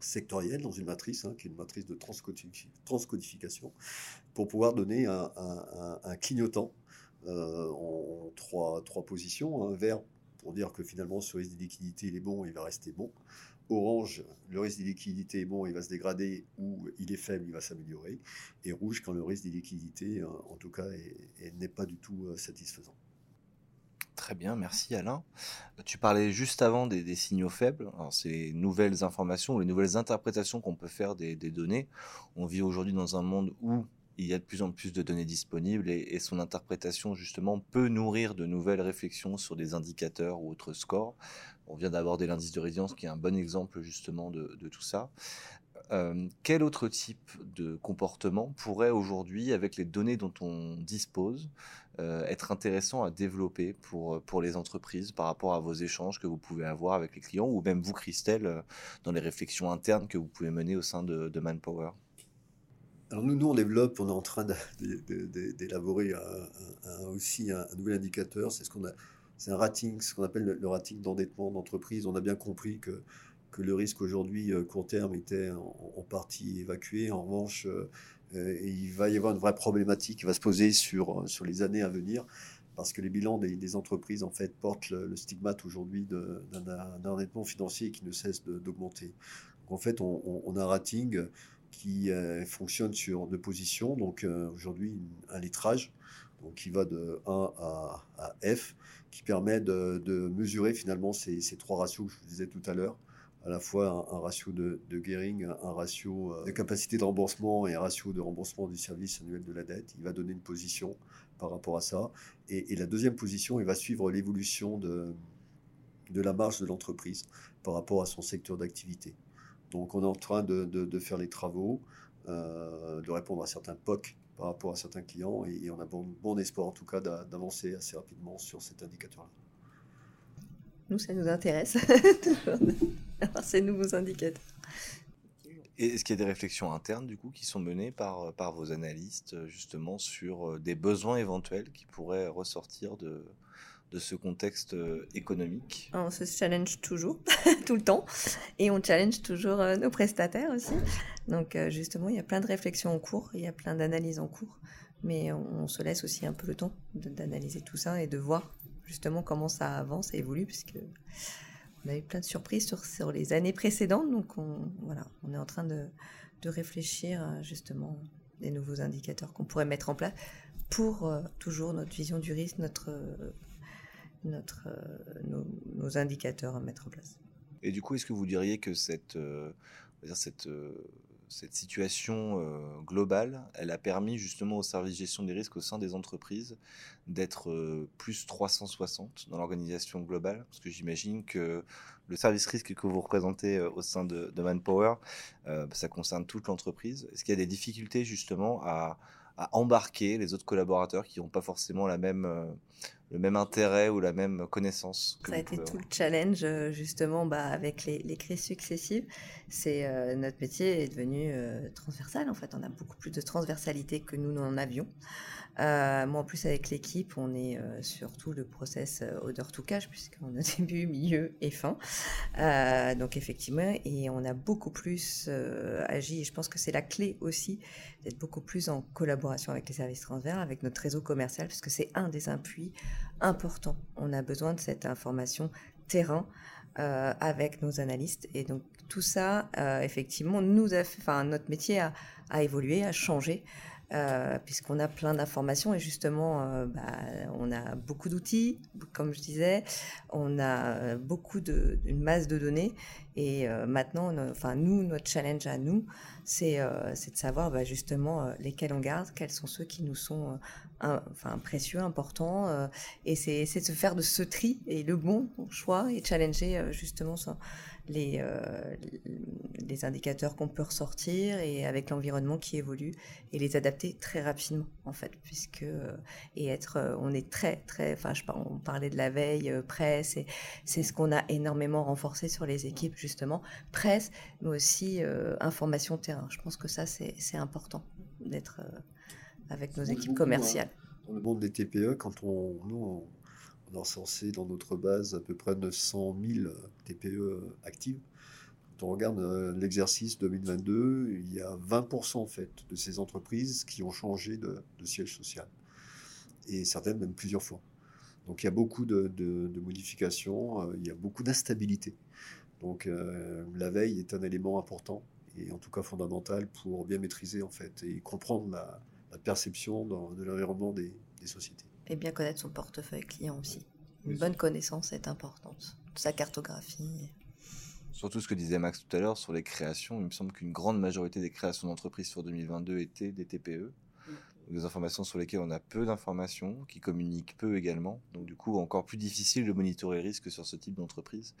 sectoriel dans une matrice, hein, qui est une matrice de transcodification, pour pouvoir donner un, clignotant en, trois, trois positions, un vert pour dire que finalement ce risque de liquidité il est bon, il va rester bon. Orange, le risque de liquidité est bon, il va se dégrader, ou il est faible, il va s'améliorer. Et rouge, quand le risque de liquidité, euh, en tout cas, n'est pas du tout euh, satisfaisant. Très bien, merci Alain. Tu parlais juste avant des, signaux faibles. Ces nouvelles informations, les nouvelles interprétations qu'on peut faire des données. On vit aujourd'hui dans un monde où il y a de plus en plus de données disponibles et, son interprétation justement peut nourrir de nouvelles réflexions sur des indicateurs ou autres scores. On vient d'aborder l'indice de résilience qui est un bon exemple justement de, tout ça. Euh, quel autre type de comportement pourrait aujourd'hui, avec les données dont on dispose, euh, être intéressant à développer pour, pour les entreprises par rapport à vos échanges que vous pouvez avoir avec les clients ou même vous, Christelle, euh, dans les réflexions internes que vous pouvez mener au sein de Manpower? Alors nous, nous, on développe, on est en train d'élaborer aussi un, nouvel indicateur. C'est un rating, ce qu'on appelle le, rating d'endettement d'entreprise. On a bien compris que, que le risque aujourd'hui euh, court terme était en, partie évacué. En revanche, euh, euh, il va y avoir une vraie problématique qui va se poser sur, sur les années à venir parce que les bilans des, entreprises en fait portent le, stigmate aujourd'hui d'un endettement financier qui ne cesse d'augmenter. En fait, on, a un rating qui euh, fonctionne sur deux positions. Donc euh, aujourd'hui, un litrage donc qui va de 1 à, F, qui permet de, mesurer finalement ces, trois ratios que je vous disais tout à l'heure, à la fois un, ratio de, Gehring, un ratio euh, de capacité de remboursement et un ratio de remboursement du service annuel de la dette. Il va donner une position par rapport à ça. Et, la deuxième position, il va suivre l'évolution de la marge de l'entreprise par rapport à son secteur d'activité. Donc on est en train de, faire les travaux, euh, de répondre à certains POC par rapport à certains clients et, on a bon, bon espoir en tout cas d'avancer assez rapidement sur cet indicateur-là. Nous, ça nous intéresse [laughs] d'avoir ces nouveaux indicateurs. Et est-ce qu'il y a des réflexions internes du coup qui sont menées par, par vos analystes justement sur euh, des besoins éventuels qui pourraient ressortir de, de ce contexte euh, économique. On se challenge toujours, [laughs] tout le temps, et on challenge toujours euh, nos prestataires aussi. Donc euh, justement, il y a plein de réflexions en cours, il y a plein d'analyses en cours, mais on, se laisse aussi un peu le temps d'analyser tout ça et de voir justement comment ça avance et évolue, puisque on a eu plein de surprises sur, les années précédentes, donc on, voilà, on est en train de, de réfléchir justement des nouveaux indicateurs qu'on pourrait mettre en place pour toujours notre vision du risque, notre euh, nos, indicateurs à mettre en place. Et du coup, est-ce que vous diriez que cette, euh, euh, situation globale, elle a permis justement au service gestion des risques au sein des entreprises d'être plus 360 dans l'organisation globale? Parce que j'imagine que le service risque que vous représentez au sein de, Manpower, ça concerne toute l'entreprise. Est-ce qu'il y a des difficultés justement à embarquer les autres collaborateurs qui n'ont pas forcément la même, le même intérêt ou la même connaissance. Ça a été tout le challenge euh, justement bah, avec les, les, crises successives. C'est euh, notre métier est devenu euh, transversal en fait. On a beaucoup plus de transversalité que nous n'en avions. Euh, moi, en plus, avec l'équipe, on est surtout le process odeur to cash, puisqu'on a [laughs] début, milieu et fin. donc, effectivement, et on a beaucoup plus agi, et je pense que c'est la clé aussi, d'être beaucoup plus en collaboration avec les services transverses, avec notre réseau commercial, puisque c'est un des appuis importants. On a besoin de cette information terrain. avec nos analystes et donc tout ça effectivement nous a fait, enfin notre métier a évolué a changé euh, puisqu'on a plein d'informations et justement, euh, bah, on a beaucoup d'outils, comme je disais, on a euh, beaucoup de, une masse de données. Et maintenant, enfin nous, notre challenge à nous, c'est de savoir bah, justement lesquels on garde, quels sont ceux qui nous sont enfin précieux, importants, et c'est de se faire de ce tri et le bon choix et challenger justement les, euh, les indicateurs qu'on peut ressortir et avec l'environnement qui évolue et les adapter très rapidement en fait puisque euh, et être euh, on est très très enfin je on parlait de la veille presse et c'est ce qu'on a énormément renforcé sur les équipes justement. Presse mais aussi information terrain. Je pense que ça c'est important d'être avec nos équipes commerciales. dans le monde des TPE quand on nous on a recensé dans notre base à peu près 900 000 TPE actives. Quand on regarde euh, l'exercice 2022, il y a 20% en fait de ces entreprises qui ont changé de, siège social. Et certaines même plusieurs fois. Donc il y a beaucoup de, modifications, euh, il y a beaucoup d'instabilité. Donc euh, la veille est un élément important et en tout cas fondamental pour bien maîtriser en fait et comprendre la, perception de l'environnement des sociétés. Et bien connaître son portefeuille client aussi. Une bonne connaissance est importante. Sa cartographie. Surtout ce que disait Max tout à l'heure sur les créations. Il me semble qu'une grande majorité des créations d'entreprises sur 2022 étaient des TPE. Des informations sur lesquelles on a peu d'informations, qui communiquent peu également. Donc du coup, encore plus difficile de monitorer les risques sur ce type d'entreprise.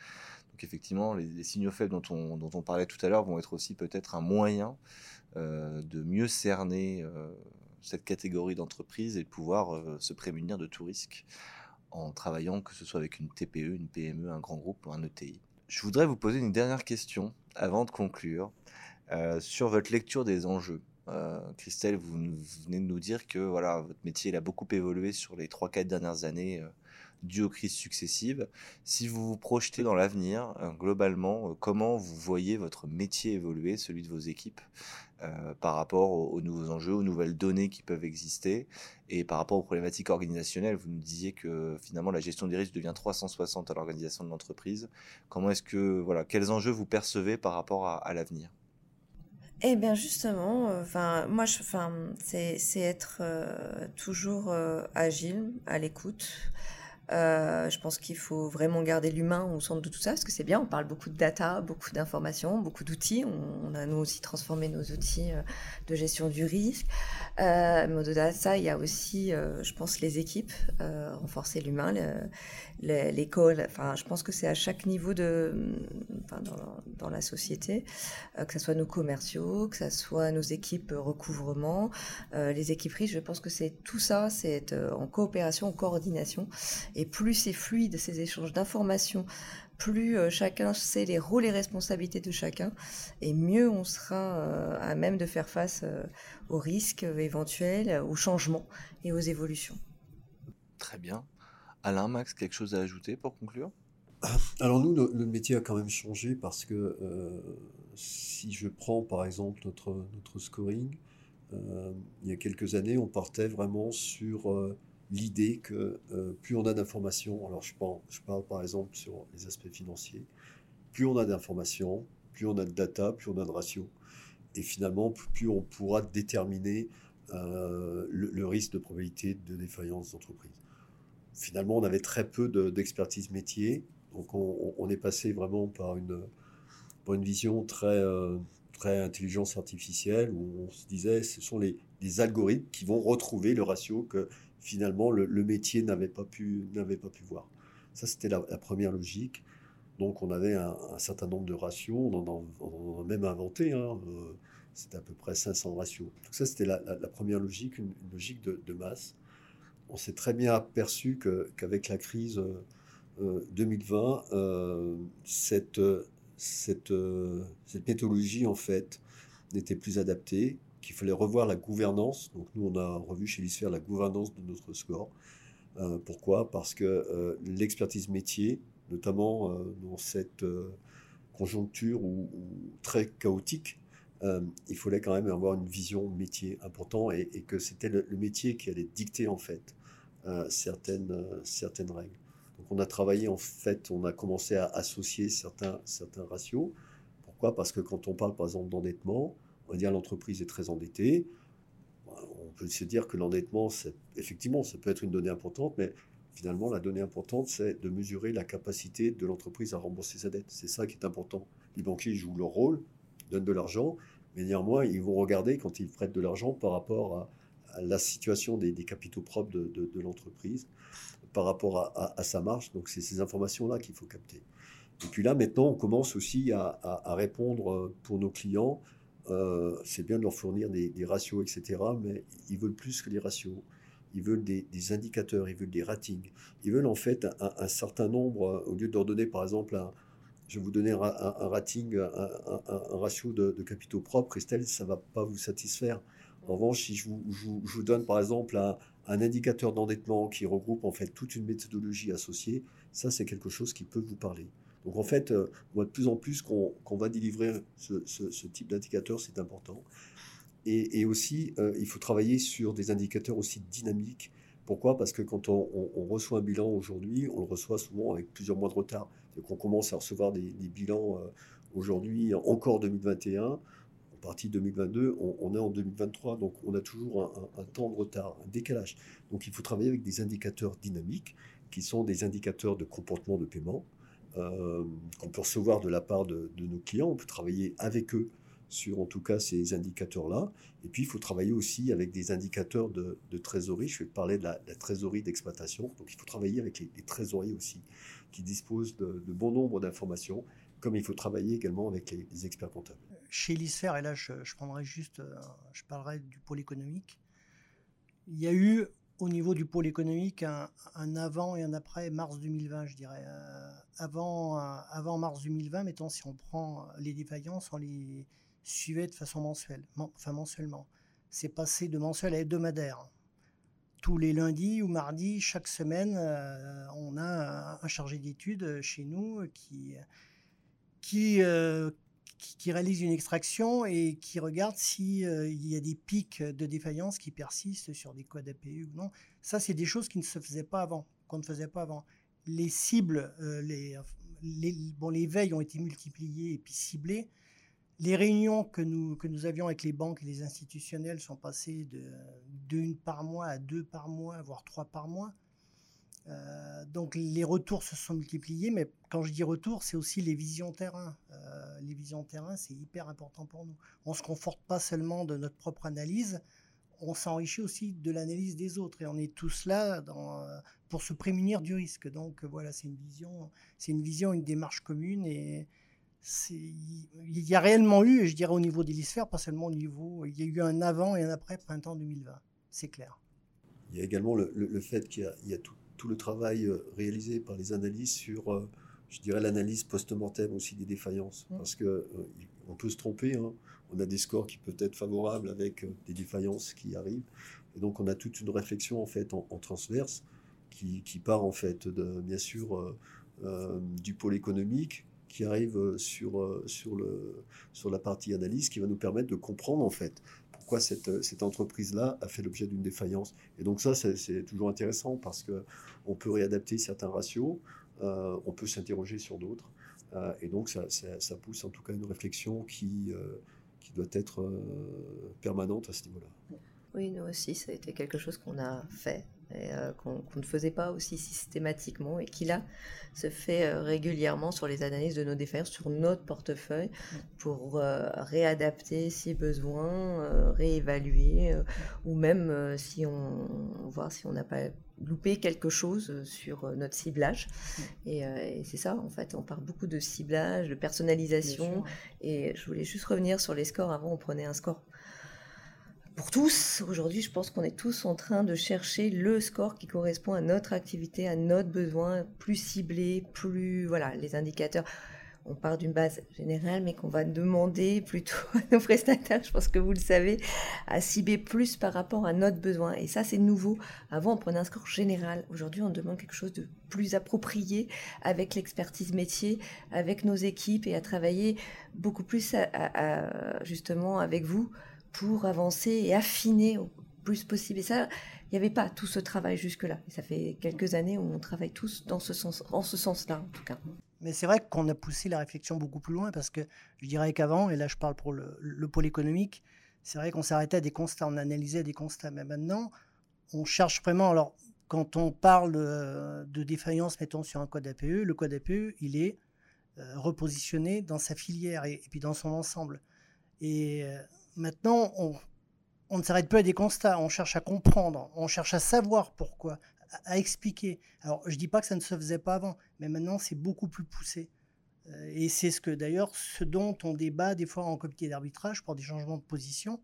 Donc effectivement, les, signaux faibles dont on, dont on parlait tout à l'heure vont être aussi peut-être un moyen euh, de mieux cerner euh, cette catégorie d'entreprise et de pouvoir euh, se prémunir de tout risque en travaillant, que ce soit avec une TPE, une PME, un grand groupe ou un ETI. Je voudrais vous poser une dernière question avant de conclure euh, sur votre lecture des enjeux. Euh, Christelle, vous, venez de nous dire que voilà, votre métier a beaucoup évolué sur les 3-4 dernières années dû aux crises successives. Si vous vous projetez dans l'avenir, euh, globalement, euh, comment vous voyez votre métier évoluer, celui de vos équipes, euh, par rapport aux, nouveaux enjeux, aux nouvelles données qui peuvent exister, et par rapport aux problématiques organisationnelles? Vous nous disiez que finalement la gestion des risques devient 360 à l'organisation de l'entreprise. Comment est-ce que, voilà, quels enjeux vous percevez par rapport à, l'avenir? Eh bien justement, moi, c'est être toujours agile, à l'écoute. Euh, je pense qu'il faut vraiment garder l'humain au centre de tout ça, parce que c'est bien, on parle beaucoup de data, beaucoup d'informations, beaucoup d'outils. On, a nous aussi transformé nos outils euh, de gestion du risque. Euh, mais au-delà de ça, il y a aussi, je pense, les équipes, renforcer l'humain, le- le- l'école. Enfin, je pense que c'est à chaque niveau de, enfin, dans, la société, que ce soit nos commerciaux, que ce soit nos équipes recouvrement, les équipes risques. Je pense que c'est tout ça, c'est en coopération, en coordination. Et plus c'est fluide, ces échanges d'informations, plus euh, chacun sait les rôles et responsabilités de chacun, et mieux on sera euh, à même de faire face euh, aux risques euh, éventuels, aux changements et aux évolutions. Très bien. Alain, Max, quelque chose à ajouter pour conclure? Alors nous, le, le métier a quand même changé parce que euh, si je prends par exemple notre, notre scoring, euh, il y a quelques années, on partait vraiment sur euh, l'idée que euh, plus on a d'informations, alors je parle, je parle par exemple sur les aspects financiers, plus on a d'informations, plus on a de data, plus on a de ratios, et finalement plus, on pourra déterminer euh, le, risque de probabilité de défaillance d'entreprise. Finalement, on avait très peu de- d'expertise métier, donc on, on- on est passé vraiment par une, par une vision très, euh, très intelligence artificielle où on se disait ce sont les, les algorithmes qui vont retrouver le ratio que finalement le, métier n'avait pas pu, pas pu voir. Ça, c'était la, première logique. Donc on avait un, certain nombre de ratios, on en a, même inventé, hein, euh, c'était à peu près 500 ratios. Donc ça, c'était la, première logique, une, logique de, masse. On s'est très bien aperçu qu'avec la crise euh, euh, 2020, euh, cette, euh, cette, euh, cette méthodologie, en fait, n'était plus adaptée, qu'il fallait revoir la gouvernance. Donc nous, on a revu chez l'ISPHER la gouvernance de notre score. Euh, pourquoi? Parce que euh, l'expertise métier, notamment euh, dans cette conjoncture très chaotique, il fallait quand même avoir une vision métier important et, que c'était le, le métier qui allait dicter en fait certaines, certaines règles. Donc on a travaillé en fait, on a commencé à associer certains, certains ratios. Pourquoi? Parce que quand on parle par exemple d'endettement, on va dire l'entreprise est très endettée. On peut se dire que l'endettement, effectivement, ça peut être une donnée importante, mais finalement, la donnée importante, c'est de mesurer la capacité de l'entreprise à rembourser sa dette. C'est ça qui est important. Les banquiers jouent leur rôle, donnent de l'argent, mais néanmoins, ils vont regarder quand ils prêtent de l'argent par rapport à, la situation des, capitaux propres de, l'entreprise, par rapport à, sa marge. Donc, c'est ces informations-là qu'il faut capter. Et puis là, maintenant, on commence aussi à répondre euh, pour nos clients. Euh, c'est bien de leur fournir des, des ratios, etc., mais ils veulent plus que les ratios. Ils veulent des, des indicateurs, ils veulent des ratings. Ils veulent en fait un, certain nombre, euh, au lieu de leur donner par exemple un, je vais vous donner un, rating, un, ratio de, capitaux propres, Christelle, ça ne va pas vous satisfaire. En revanche, si je vous, je vous- donne par exemple un indicateur d'endettement qui regroupe en fait toute une méthodologie associée, ça c'est quelque chose qui peut vous parler. Donc en fait, euh, on voit de plus en plus qu'on va délivrer ce, type d'indicateur, c'est important. Et, aussi, euh, il faut travailler sur des indicateurs aussi dynamiques. Pourquoi? Parce que quand on, reçoit un bilan aujourd'hui, on le reçoit souvent avec plusieurs mois de retard. Donc on commence à recevoir des, bilans euh, aujourd'hui, encore 2021, en partie 2022, on, est en 2023, donc on a toujours un temps de retard, un décalage. Donc il faut travailler avec des indicateurs dynamiques, qui sont des indicateurs de comportement de paiement, euh, qu'on peut recevoir de la part de, nos clients. On peut travailler avec eux sur en tout cas ces indicateurs-là. Et puis il faut travailler aussi avec des indicateurs de, trésorerie. Je vais parler de la, trésorerie d'exploitation. Donc il faut travailler avec les, trésoriers aussi, qui disposent de, bon nombre d'informations, comme il faut travailler également avec les, les experts comptables. Chez l'ISFER, et là je, je prendrai juste, euh, je parlerai du pôle économique, il y a eu au niveau du pôle économique un, avant et un après mars 2020, je dirais. Euh, avant, euh, avant mars 2020, mettons, si on prend les défaillances, on les suivait de façon mensuelle, men- enfin mensuellement. C'est passé de mensuel à hebdomadaire. Tous les lundis ou mardis, chaque semaine, euh, on a un, un chargé d'études chez nous qui, qui, qui, réalise une extraction et qui regarde s'il y a des pics de défaillance qui persistent sur des codes APU ou non. Ça, c'est des choses qui ne se faisaient pas avant, qu'on ne faisait pas avant. Les cibles, euh, les, les, bon, les veilles ont été multipliées et puis ciblées. les réunions que nous, que nous avions avec les banques et les institutionnels sont passées de d'une par mois à deux par mois, voire trois par mois. Euh, donc les retours se sont multipliés, mais quand je dis retour, c'est aussi les visions terrain. Euh, les visions terrain, c'est hyper important pour nous. On ne se conforte pas seulement de notre propre analyse, on s'enrichit aussi de l'analyse des autres, et on est tous là euh, pour se prémunir du risque. Donc voilà, c'est une vision, c'est une vision, une démarche commune, et il y a réellement eu, je dirais au niveau des l'hélisphère, pas seulement au niveau, il y a eu un avant et un après printemps 2020, c'est clair. Il y a également le, fait qu'il y a, tout, le travail euh, réalisé par les analyses sur, euh, je dirais, l'analyse post-mortem aussi des défaillances. Mmh. Parce que euh, on peut se tromper, hein. on a des scores qui peuvent être favorables avec des défaillances qui arrivent. Et donc on a toute une réflexion en fait en, transverse qui, part en fait de, bien sûr du pôle économique, qui arrive euh, sur, euh, sur, le, sur la partie analyse qui va nous permettre de comprendre en fait pourquoi cette, euh, cette entreprise-là a fait l'objet d'une défaillance. Et donc ça, c'est toujours intéressant parce qu'on peut réadapter certains ratios, on peut s'interroger sur d'autres. et donc ça, pousse en tout cas une réflexion qui doit être permanente à ce niveau-là. Oui, nous aussi, ça a été quelque chose qu'on a fait et euh, qu'on ne faisait pas aussi systématiquement et qui là se fait euh, régulièrement sur les analyses de nos défaillances, sur notre portefeuille, pour euh, réadapter si besoin, réévaluer, ou même si on voir si on n'a pas loupé quelque chose sur notre ciblage. Et, et c'est ça, en fait, on parle beaucoup de ciblage, de personnalisation. Et je voulais juste revenir sur les scores. Avant, on prenait un score pour tous. Aujourd'hui, je pense qu'on est tous en train de chercher le score qui correspond à notre activité, à notre besoin, plus ciblé, plus voilà, les indicateurs. On part d'une base générale, mais qu'on va demander plutôt [laughs] à nos prestataires, je pense que vous le savez, à cibler plus par rapport à notre besoin. Et ça, c'est nouveau. Avant, on prenait un score général. Aujourd'hui, on demande quelque chose de plus approprié avec l'expertise métier, avec nos équipes et à travailler beaucoup plus justement avec vous pour avancer et affiner au plus possible. Et ça, il n'y avait pas tout ce travail jusque-là. Ça fait quelques années où on travaille tous dans ce sens, en ce sens-là, en tout cas. Mais c'est vrai qu'on a poussé la réflexion beaucoup plus loin parce que je dirais qu'avant, et là je parle pour le, pôle économique, c'est vrai qu'on s'arrêtait à des constats, on analysait des constats. Mais maintenant, on cherche vraiment. Alors, quand on parle de, défaillance, mettons sur un code APE, le code APE, il est euh, repositionné dans sa filière et, et, puis dans son ensemble. Et euh, Maintenant, on, ne s'arrête pas à des constats, on cherche à comprendre, on cherche à savoir pourquoi, à, expliquer. Alors, je ne dis pas que ça ne se faisait pas avant, mais maintenant, c'est beaucoup plus poussé. Euh, et c'est ce que d'ailleurs, ce dont on débat des fois en comité d'arbitrage pour des changements de position,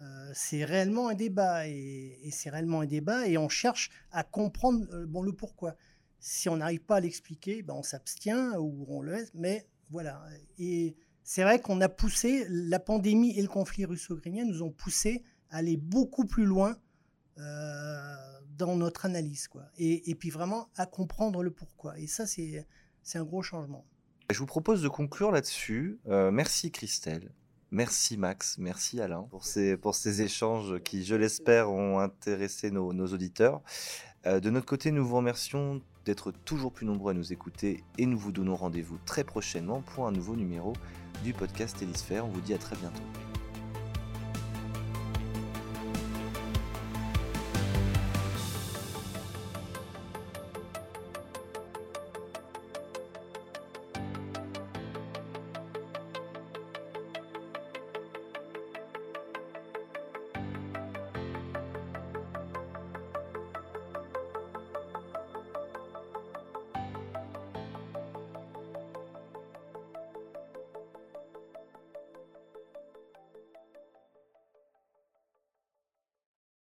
euh, c'est réellement un débat et, c'est réellement un débat et on cherche à comprendre euh, le pourquoi. Si on n'arrive pas à l'expliquer, ben on s'abstient ou on le laisse, mais voilà. Et c'est vrai qu'on a poussé, la pandémie et le conflit russo-ukrainien nous ont poussé à aller beaucoup plus loin euh, dans notre analyse. Quoi. Et, puis vraiment à comprendre le pourquoi. Et ça, c'est un gros changement. Je vous propose de conclure là-dessus. Euh, merci Christelle. Merci Max, merci Alain pour ces, pour ces échanges qui, je l'espère, ont intéressé nos, auditeurs. Euh, de notre côté, nous vous remercions d'être toujours plus nombreux à nous écouter et nous vous donnons rendez-vous très prochainement pour un nouveau numéro du podcast Hélisphère. On vous dit à très bientôt.